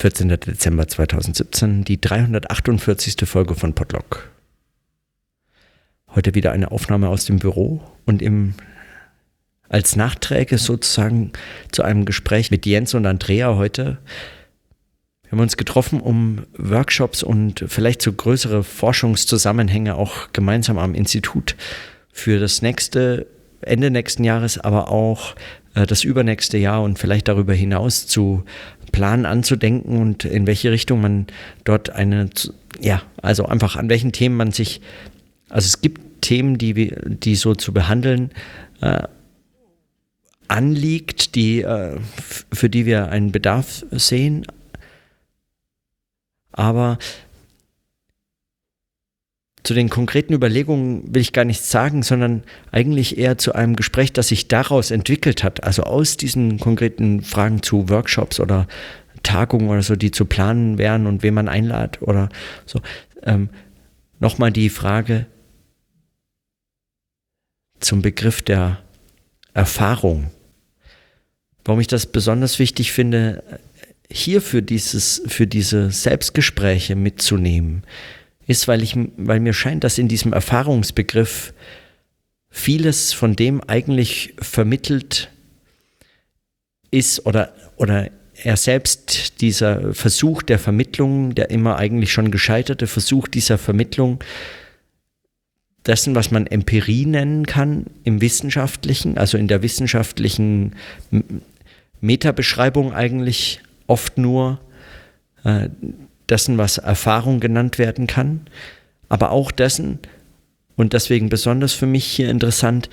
14. Dezember 2017, die 348. Folge von Podlock. Heute wieder eine Aufnahme aus dem Büro und im als Nachträge sozusagen zu einem Gespräch mit Jens und Andrea heute. Wir haben uns getroffen, um Workshops und vielleicht so größere Forschungszusammenhänge auch gemeinsam am Institut für das nächste Ende nächsten Jahres, aber auch das übernächste Jahr und vielleicht darüber hinaus zu planen, anzudenken und in welche Richtung man dort eine, ja, also einfach an welchen Themen man sich, also es gibt Themen, die, die so zu behandeln äh, anliegt, die, äh, für die wir einen Bedarf sehen, aber zu den konkreten Überlegungen will ich gar nichts sagen, sondern eigentlich eher zu einem Gespräch, das sich daraus entwickelt hat. Also aus diesen konkreten Fragen zu Workshops oder Tagungen oder so, die zu planen wären und wen man einladet oder so. Ähm, Nochmal die Frage zum Begriff der Erfahrung. Warum ich das besonders wichtig finde, hier für, dieses, für diese Selbstgespräche mitzunehmen ist, weil, ich, weil mir scheint, dass in diesem Erfahrungsbegriff vieles von dem eigentlich vermittelt ist oder, oder er selbst, dieser Versuch der Vermittlung, der immer eigentlich schon gescheiterte Versuch dieser Vermittlung, dessen, was man Empirie nennen kann im Wissenschaftlichen, also in der wissenschaftlichen Metabeschreibung eigentlich oft nur äh, dessen, was Erfahrung genannt werden kann, aber auch dessen, und deswegen besonders für mich hier interessant,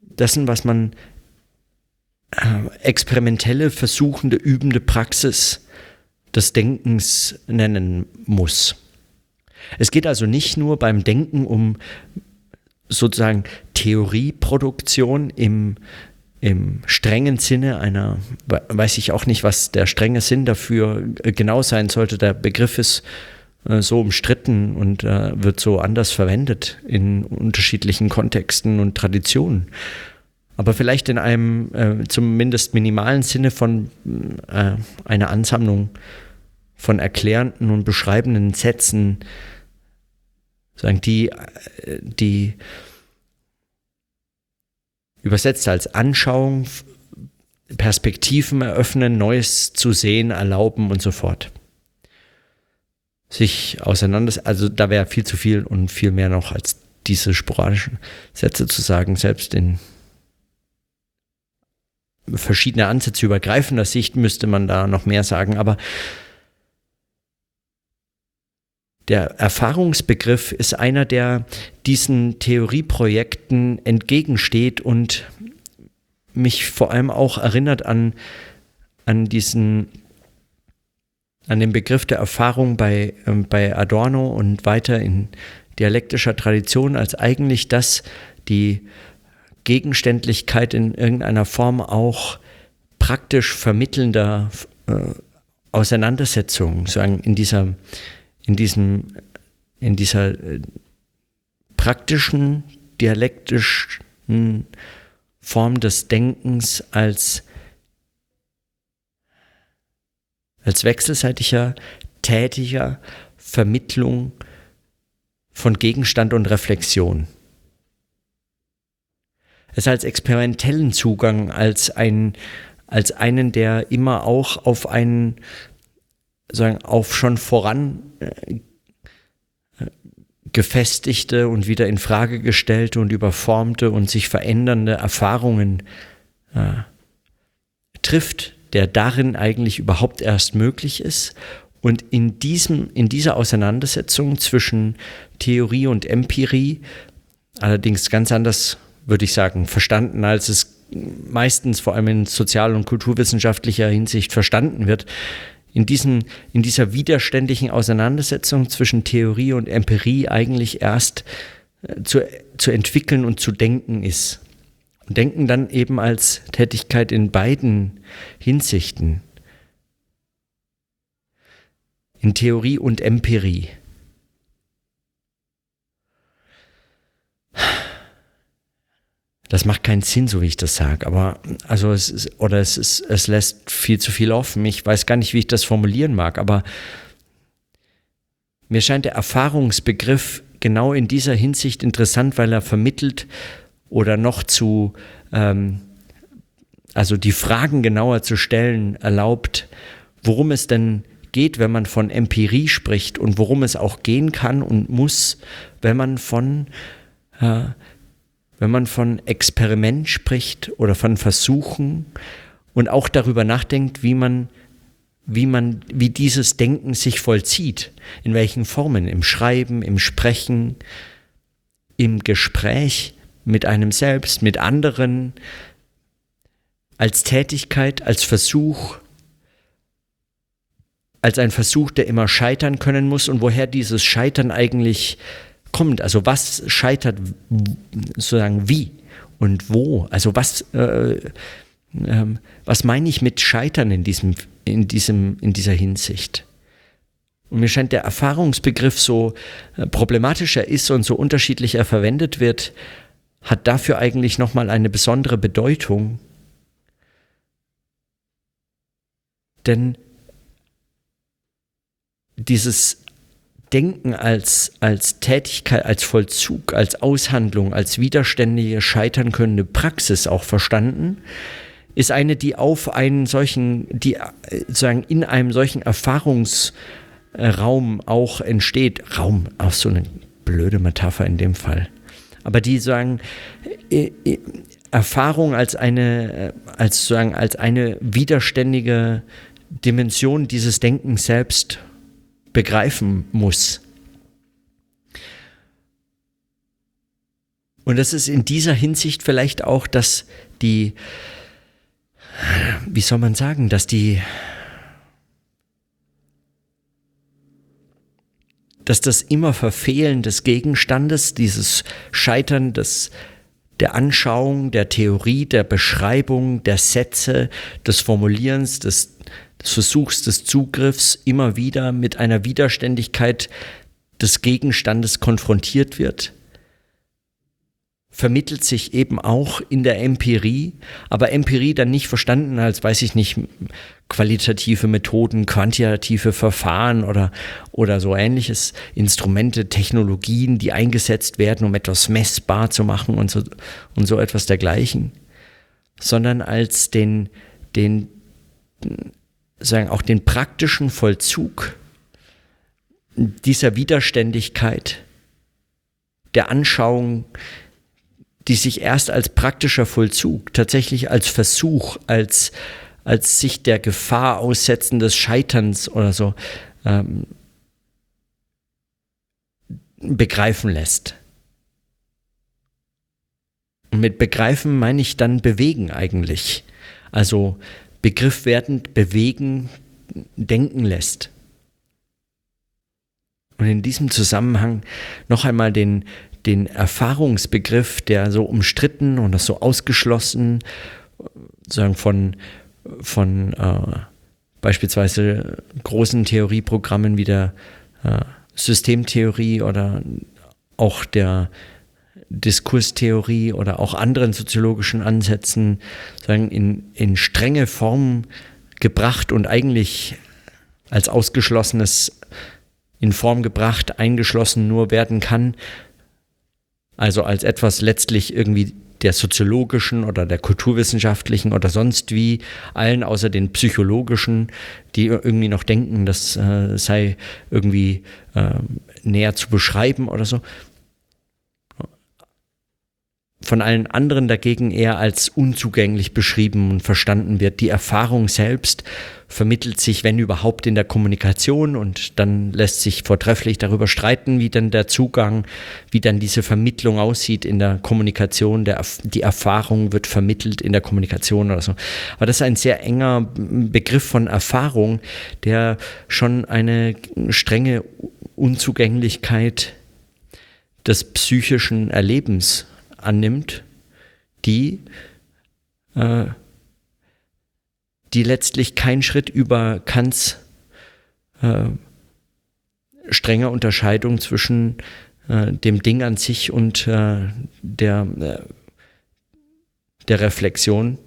dessen, was man äh, experimentelle, versuchende, übende Praxis des Denkens nennen muss. Es geht also nicht nur beim Denken um sozusagen Theorieproduktion im im strengen Sinne einer, weiß ich auch nicht, was der strenge Sinn dafür äh, genau sein sollte. Der Begriff ist äh, so umstritten und äh, wird so anders verwendet in unterschiedlichen Kontexten und Traditionen. Aber vielleicht in einem äh, zumindest minimalen Sinne von einer Ansammlung von erklärenden und beschreibenden Sätzen, sagen die, die übersetzt als Anschauung, Perspektiven eröffnen, Neues zu sehen, erlauben und so fort. Sich auseinander, also da wäre viel zu viel und viel mehr noch als diese sporadischen Sätze zu sagen, selbst in verschiedene Ansätze übergreifender Sicht müsste man da noch mehr sagen, aber der Erfahrungsbegriff ist einer, der diesen Theorieprojekten entgegensteht und mich vor allem auch erinnert an, an diesen an den Begriff der Erfahrung bei, äh, bei Adorno und weiter in dialektischer Tradition als eigentlich das, die Gegenständlichkeit in irgendeiner Form auch praktisch vermittelnder äh, Auseinandersetzung, sagen in dieser in diesem, in dieser äh, praktischen, dialektischen Form des Denkens als, als wechselseitiger, tätiger Vermittlung von Gegenstand und Reflexion. Es als experimentellen Zugang, als, ein, als einen, der immer auch auf einen sagen, auf schon voran äh, gefestigte und wieder in Frage gestellte und überformte und sich verändernde Erfahrungen äh, trifft, der darin eigentlich überhaupt erst möglich ist. Und in, diesem, in dieser Auseinandersetzung zwischen Theorie und Empirie, allerdings ganz anders, würde ich sagen, verstanden, als es meistens vor allem in sozial- und kulturwissenschaftlicher Hinsicht verstanden wird, in, diesen, in dieser widerständigen Auseinandersetzung zwischen Theorie und Empirie eigentlich erst äh, zu, zu entwickeln und zu denken ist. Und denken dann eben als Tätigkeit in beiden Hinsichten. In Theorie und Empirie. Das macht keinen Sinn, so wie ich das sage, aber also es ist, oder es ist, es lässt viel zu viel offen. Ich weiß gar nicht, wie ich das formulieren mag, aber mir scheint der Erfahrungsbegriff genau in dieser Hinsicht interessant, weil er vermittelt oder noch zu, ähm, also die Fragen genauer zu stellen, erlaubt, worum es denn geht, wenn man von Empirie spricht und worum es auch gehen kann und muss, wenn man von äh, wenn man von Experiment spricht oder von Versuchen und auch darüber nachdenkt, wie man, wie man, wie dieses Denken sich vollzieht, in welchen Formen, im Schreiben, im Sprechen, im Gespräch mit einem selbst, mit anderen, als Tätigkeit, als Versuch, als ein Versuch, der immer scheitern können muss und woher dieses Scheitern eigentlich kommt. Also was scheitert sozusagen wie und wo? Also was, äh, äh, was meine ich mit Scheitern in, diesem, in, diesem, in dieser Hinsicht? Und mir scheint der Erfahrungsbegriff so äh, problematischer ist und so unterschiedlich er verwendet wird, hat dafür eigentlich nochmal eine besondere Bedeutung. Denn dieses Denken als, als Tätigkeit, als Vollzug, als Aushandlung, als widerständige, scheitern könnende Praxis auch verstanden, ist eine, die auf einen solchen, die sozusagen in einem solchen Erfahrungsraum auch entsteht. Raum, auch so eine blöde Metapher in dem Fall. Aber die sagen, Erfahrung als eine, als sozusagen als eine widerständige Dimension dieses Denkens selbst begreifen muss. Und das ist in dieser Hinsicht vielleicht auch, dass die, wie soll man sagen, dass die, dass das immer Verfehlen des Gegenstandes, dieses Scheitern des, der Anschauung, der Theorie, der Beschreibung, der Sätze, des Formulierens, des des Versuchs des Zugriffs immer wieder mit einer Widerständigkeit des Gegenstandes konfrontiert wird, vermittelt sich eben auch in der Empirie, aber Empirie dann nicht verstanden als, weiß ich nicht, qualitative Methoden, quantitative Verfahren oder, oder so ähnliches, Instrumente, Technologien, die eingesetzt werden, um etwas messbar zu machen und so, und so etwas dergleichen, sondern als den, den sagen, auch den praktischen Vollzug dieser Widerständigkeit, der Anschauung, die sich erst als praktischer Vollzug, tatsächlich als Versuch, als, als sich der Gefahr aussetzen des Scheiterns oder so ähm, begreifen lässt. Und mit begreifen meine ich dann bewegen eigentlich. Also Begriff werdend bewegen, denken lässt. Und in diesem Zusammenhang noch einmal den, den Erfahrungsbegriff, der so umstritten und das so ausgeschlossen, sagen von, von äh, beispielsweise großen Theorieprogrammen wie der äh, Systemtheorie oder auch der Diskurstheorie oder auch anderen soziologischen Ansätzen sagen, in, in strenge Form gebracht und eigentlich als Ausgeschlossenes in Form gebracht, eingeschlossen nur werden kann. Also als etwas letztlich irgendwie der soziologischen oder der kulturwissenschaftlichen oder sonst wie allen außer den psychologischen, die irgendwie noch denken, das äh, sei irgendwie äh, näher zu beschreiben oder so von allen anderen dagegen eher als unzugänglich beschrieben und verstanden wird. Die Erfahrung selbst vermittelt sich, wenn überhaupt, in der Kommunikation und dann lässt sich vortrefflich darüber streiten, wie dann der Zugang, wie dann diese Vermittlung aussieht in der Kommunikation. Der, die Erfahrung wird vermittelt in der Kommunikation oder so. Aber das ist ein sehr enger Begriff von Erfahrung, der schon eine strenge Unzugänglichkeit des psychischen Erlebens annimmt, die, äh, die letztlich kein Schritt über Kants äh, strenge Unterscheidung zwischen äh, dem Ding an sich und äh, der, äh, der Reflexion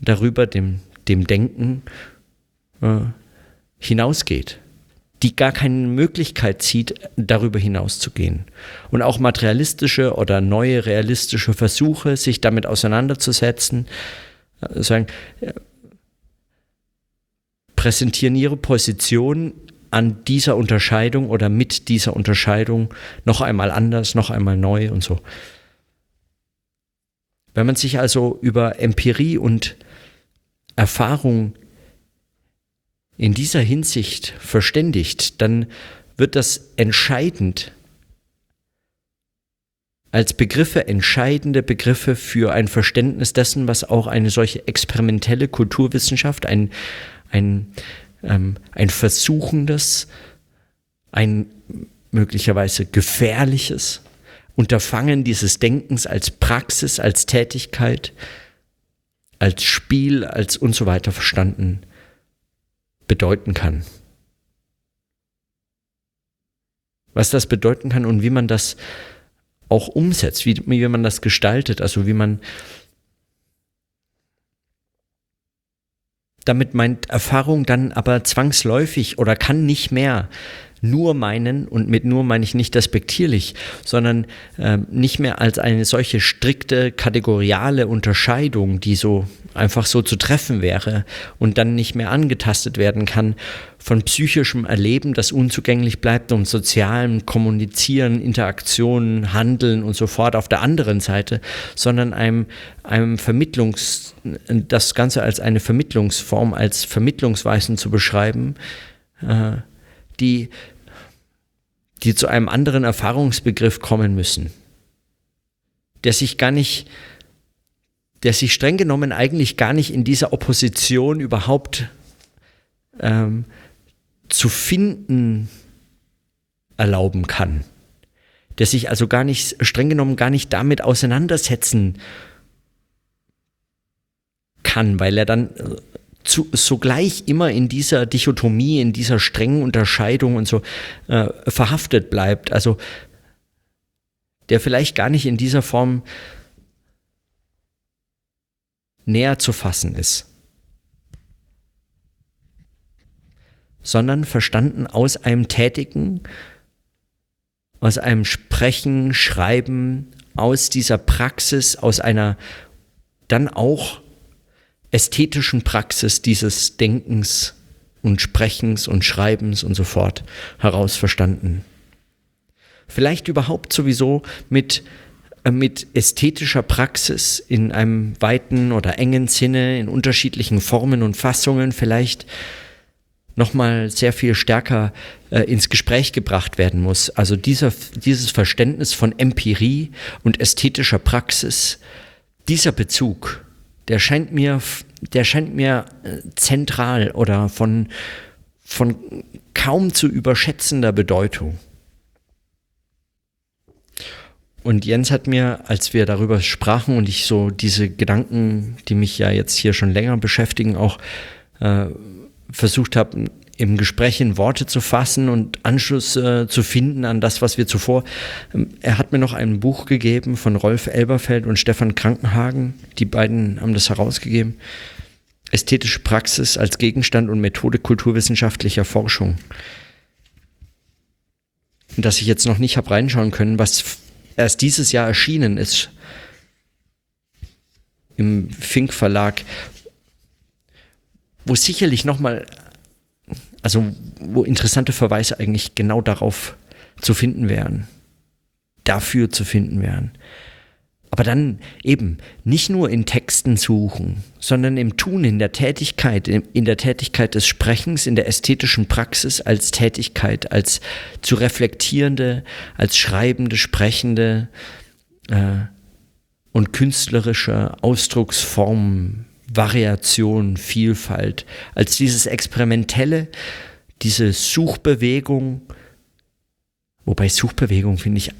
darüber, dem, dem Denken äh, hinausgeht, die gar keine Möglichkeit sieht, darüber hinauszugehen. Und auch materialistische oder neue realistische Versuche, sich damit auseinanderzusetzen, äh, sagen, äh, präsentieren ihre Position an dieser Unterscheidung oder mit dieser Unterscheidung noch einmal anders, noch einmal neu und so. Wenn man sich also über Empirie und Erfahrung in dieser Hinsicht verständigt, dann wird das entscheidend als Begriffe entscheidende Begriffe für ein Verständnis dessen, was auch eine solche experimentelle Kulturwissenschaft, ein, ein, ähm, ein versuchendes, ein möglicherweise gefährliches Unterfangen dieses Denkens als Praxis, als Tätigkeit, als Spiel, als und so weiter verstanden bedeuten kann. Was das bedeuten kann und wie man das auch umsetzt, wie, wie man das gestaltet, also wie man damit meint Erfahrung dann aber zwangsläufig oder kann nicht mehr nur meinen, und mit nur meine ich nicht despektierlich, sondern äh, nicht mehr als eine solche strikte kategoriale Unterscheidung, die so einfach so zu treffen wäre und dann nicht mehr angetastet werden kann von psychischem Erleben, das unzugänglich bleibt und sozialem Kommunizieren, Interaktionen, Handeln und so fort auf der anderen Seite, sondern einem, einem Vermittlungs, das Ganze als eine Vermittlungsform, als Vermittlungsweisen zu beschreiben, äh, die, die zu einem anderen Erfahrungsbegriff kommen müssen, der sich gar nicht, der sich streng genommen eigentlich gar nicht in dieser Opposition überhaupt ähm, zu finden erlauben kann, der sich also gar nicht, streng genommen gar nicht damit auseinandersetzen kann, weil er dann zu, sogleich immer in dieser Dichotomie, in dieser strengen Unterscheidung und so äh, verhaftet bleibt. Also der vielleicht gar nicht in dieser Form näher zu fassen ist, sondern verstanden aus einem Tätigen, aus einem Sprechen, Schreiben, aus dieser Praxis, aus einer dann auch ästhetischen Praxis dieses Denkens und Sprechens und Schreibens und so fort heraus verstanden. Vielleicht überhaupt sowieso mit, mit ästhetischer Praxis in einem weiten oder engen Sinne, in unterschiedlichen Formen und Fassungen vielleicht nochmal sehr viel stärker äh, ins Gespräch gebracht werden muss. Also dieser, dieses Verständnis von Empirie und ästhetischer Praxis, dieser Bezug der scheint mir, der scheint mir äh, zentral oder von, von kaum zu überschätzender Bedeutung. Und Jens hat mir, als wir darüber sprachen und ich so diese Gedanken, die mich ja jetzt hier schon länger beschäftigen, auch äh, versucht habe, im Gespräch in Worte zu fassen und Anschluss äh, zu finden an das, was wir zuvor. Ähm, er hat mir noch ein Buch gegeben von Rolf Elberfeld und Stefan Krankenhagen. Die beiden haben das herausgegeben. Ästhetische Praxis als Gegenstand und Methode kulturwissenschaftlicher Forschung. Dass ich jetzt noch nicht habe reinschauen können, was erst dieses Jahr erschienen ist im Fink Verlag, wo sicherlich nochmal also wo interessante Verweise eigentlich genau darauf zu finden wären, dafür zu finden wären. Aber dann eben nicht nur in Texten suchen, sondern im Tun, in der Tätigkeit, in der Tätigkeit des Sprechens, in der ästhetischen Praxis als Tätigkeit, als zu reflektierende, als schreibende, sprechende äh, und künstlerische Ausdrucksformen Variation, Vielfalt, als dieses Experimentelle, diese Suchbewegung, wobei Suchbewegung finde ich,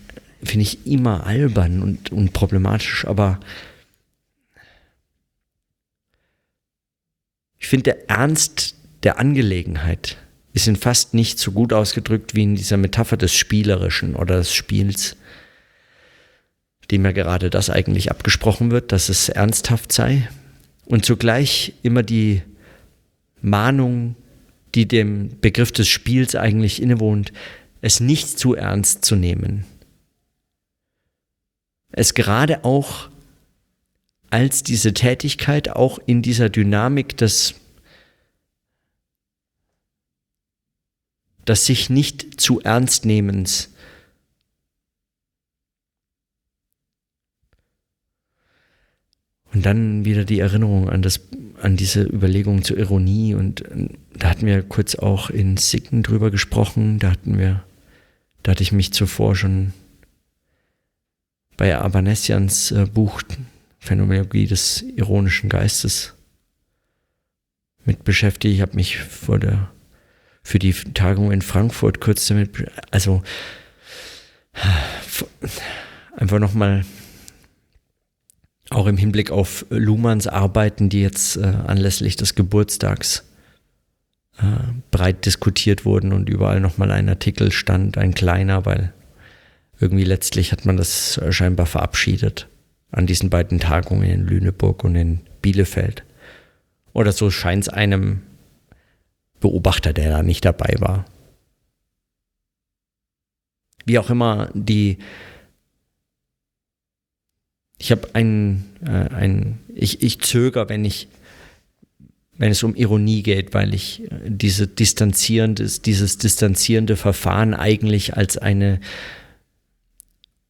finde ich immer albern und, und problematisch, aber ich finde der Ernst der Angelegenheit ist in fast nicht so gut ausgedrückt wie in dieser Metapher des Spielerischen oder des Spiels. dem ja gerade das eigentlich abgesprochen wird, dass es ernsthaft sei. Und zugleich immer die Mahnung, die dem Begriff des Spiels eigentlich innewohnt, es nicht zu ernst zu nehmen. Es gerade auch als diese Tätigkeit, auch in dieser Dynamik des, des sich nicht zu ernst nehmens Und dann wieder die Erinnerung an, das, an diese Überlegung zur Ironie. Und da hatten wir kurz auch in Sicken drüber gesprochen. Da hatten wir, da hatte ich mich zuvor schon bei Abanessians äh, Buch Phänomenologie des ironischen Geistes mit beschäftigt. Ich habe mich vor der, für die Tagung in Frankfurt kurz damit, also einfach nochmal auch im Hinblick auf Luhmanns Arbeiten, die jetzt äh, anlässlich des Geburtstags äh, breit diskutiert wurden und überall nochmal ein Artikel stand, ein kleiner, weil irgendwie letztlich hat man das scheinbar verabschiedet an diesen beiden Tagungen in Lüneburg und in Bielefeld. Oder so scheint es einem Beobachter, der da nicht dabei war. Wie auch immer, die ich habe ein, äh, ein ich, ich zöger, wenn ich, wenn es um Ironie geht, weil ich äh, diese distanzierende, dieses distanzierende Verfahren eigentlich als eine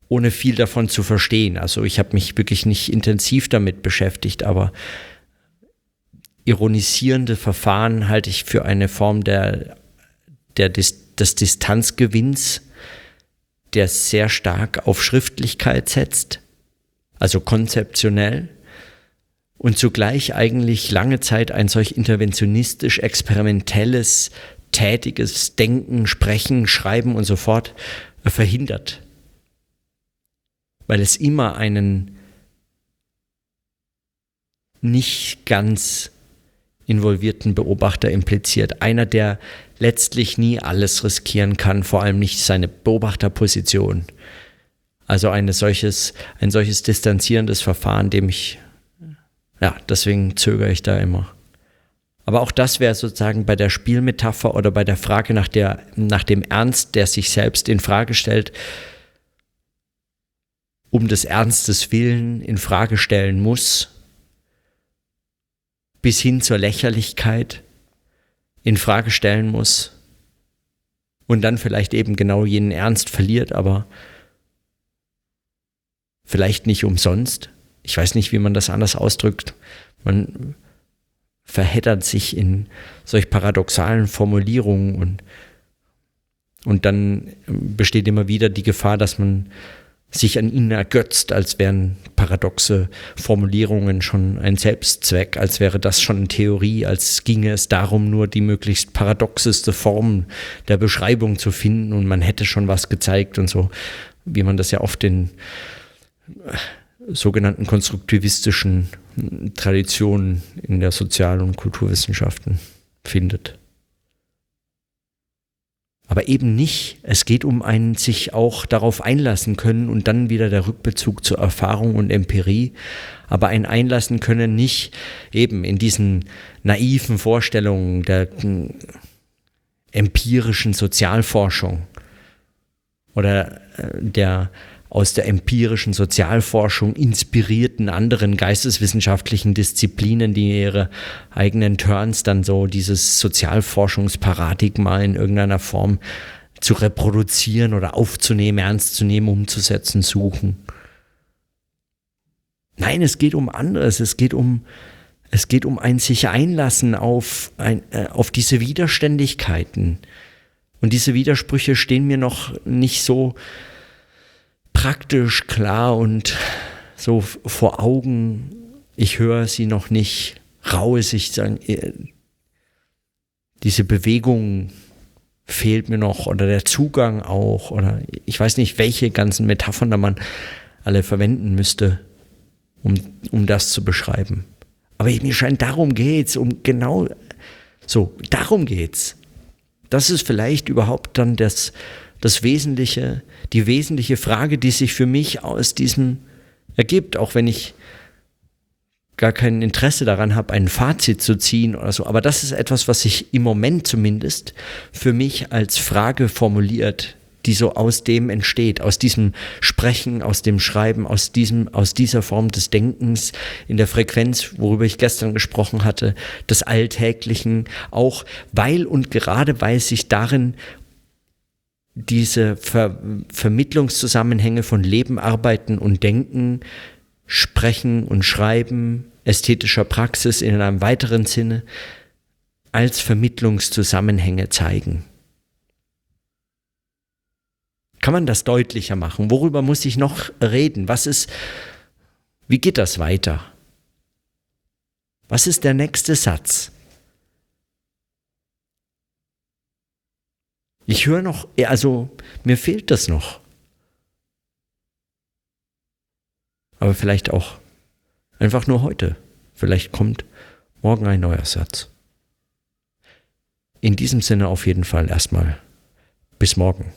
ohne viel davon zu verstehen. Also ich habe mich wirklich nicht intensiv damit beschäftigt, aber ironisierende Verfahren halte ich für eine Form der, der des, des Distanzgewinns, der sehr stark auf Schriftlichkeit setzt also konzeptionell, und zugleich eigentlich lange Zeit ein solch interventionistisch experimentelles, tätiges Denken, Sprechen, Schreiben und so fort äh, verhindert. Weil es immer einen nicht ganz involvierten Beobachter impliziert. Einer, der letztlich nie alles riskieren kann, vor allem nicht seine Beobachterposition. Also eine solches, ein solches distanzierendes Verfahren, dem ich, ja, deswegen zögere ich da immer. Aber auch das wäre sozusagen bei der Spielmetapher oder bei der Frage nach, der, nach dem Ernst, der sich selbst in Frage stellt, um des Ernstes willen in Frage stellen muss, bis hin zur Lächerlichkeit in Frage stellen muss und dann vielleicht eben genau jenen Ernst verliert, aber vielleicht nicht umsonst. Ich weiß nicht, wie man das anders ausdrückt. Man verheddert sich in solch paradoxalen Formulierungen und, und dann besteht immer wieder die Gefahr, dass man sich an ihnen ergötzt, als wären paradoxe Formulierungen schon ein Selbstzweck, als wäre das schon Theorie, als ginge es darum, nur die möglichst paradoxeste Form der Beschreibung zu finden und man hätte schon was gezeigt und so, wie man das ja oft in sogenannten konstruktivistischen Traditionen in der Sozial- und Kulturwissenschaften findet. Aber eben nicht. Es geht um ein sich auch darauf einlassen können und dann wieder der Rückbezug zur Erfahrung und Empirie. Aber ein Einlassen können nicht eben in diesen naiven Vorstellungen der empirischen Sozialforschung oder äh, der aus der empirischen Sozialforschung inspirierten anderen geisteswissenschaftlichen Disziplinen, die ihre eigenen Turns dann so dieses Sozialforschungsparadigma in irgendeiner Form zu reproduzieren oder aufzunehmen, ernst zu nehmen, umzusetzen, suchen. Nein, es geht um anderes. Es geht um, es geht um ein sich einlassen auf, ein, äh, auf diese Widerständigkeiten. Und diese Widersprüche stehen mir noch nicht so praktisch klar und so vor Augen. Ich höre sie noch nicht. Raue sich sagen, äh, diese Bewegung fehlt mir noch oder der Zugang auch oder ich weiß nicht, welche ganzen Metaphern da man alle verwenden müsste, um, um das zu beschreiben. Aber mir scheint, darum geht's, um genau so, darum geht's. Das ist vielleicht überhaupt dann das, das Wesentliche, die wesentliche Frage, die sich für mich aus diesem ergibt, auch wenn ich gar kein Interesse daran habe, ein Fazit zu ziehen oder so. Aber das ist etwas, was sich im Moment zumindest für mich als Frage formuliert, die so aus dem entsteht, aus diesem Sprechen, aus dem Schreiben, aus diesem, aus dieser Form des Denkens in der Frequenz, worüber ich gestern gesprochen hatte, des Alltäglichen, auch weil und gerade weil sich darin diese Ver Vermittlungszusammenhänge von Leben, Arbeiten und Denken, Sprechen und Schreiben, ästhetischer Praxis in einem weiteren Sinne als Vermittlungszusammenhänge zeigen. Kann man das deutlicher machen? Worüber muss ich noch reden? Was ist, wie geht das weiter? Was ist der nächste Satz? Ich höre noch, also mir fehlt das noch. Aber vielleicht auch einfach nur heute. Vielleicht kommt morgen ein neuer Satz. In diesem Sinne auf jeden Fall erstmal bis morgen.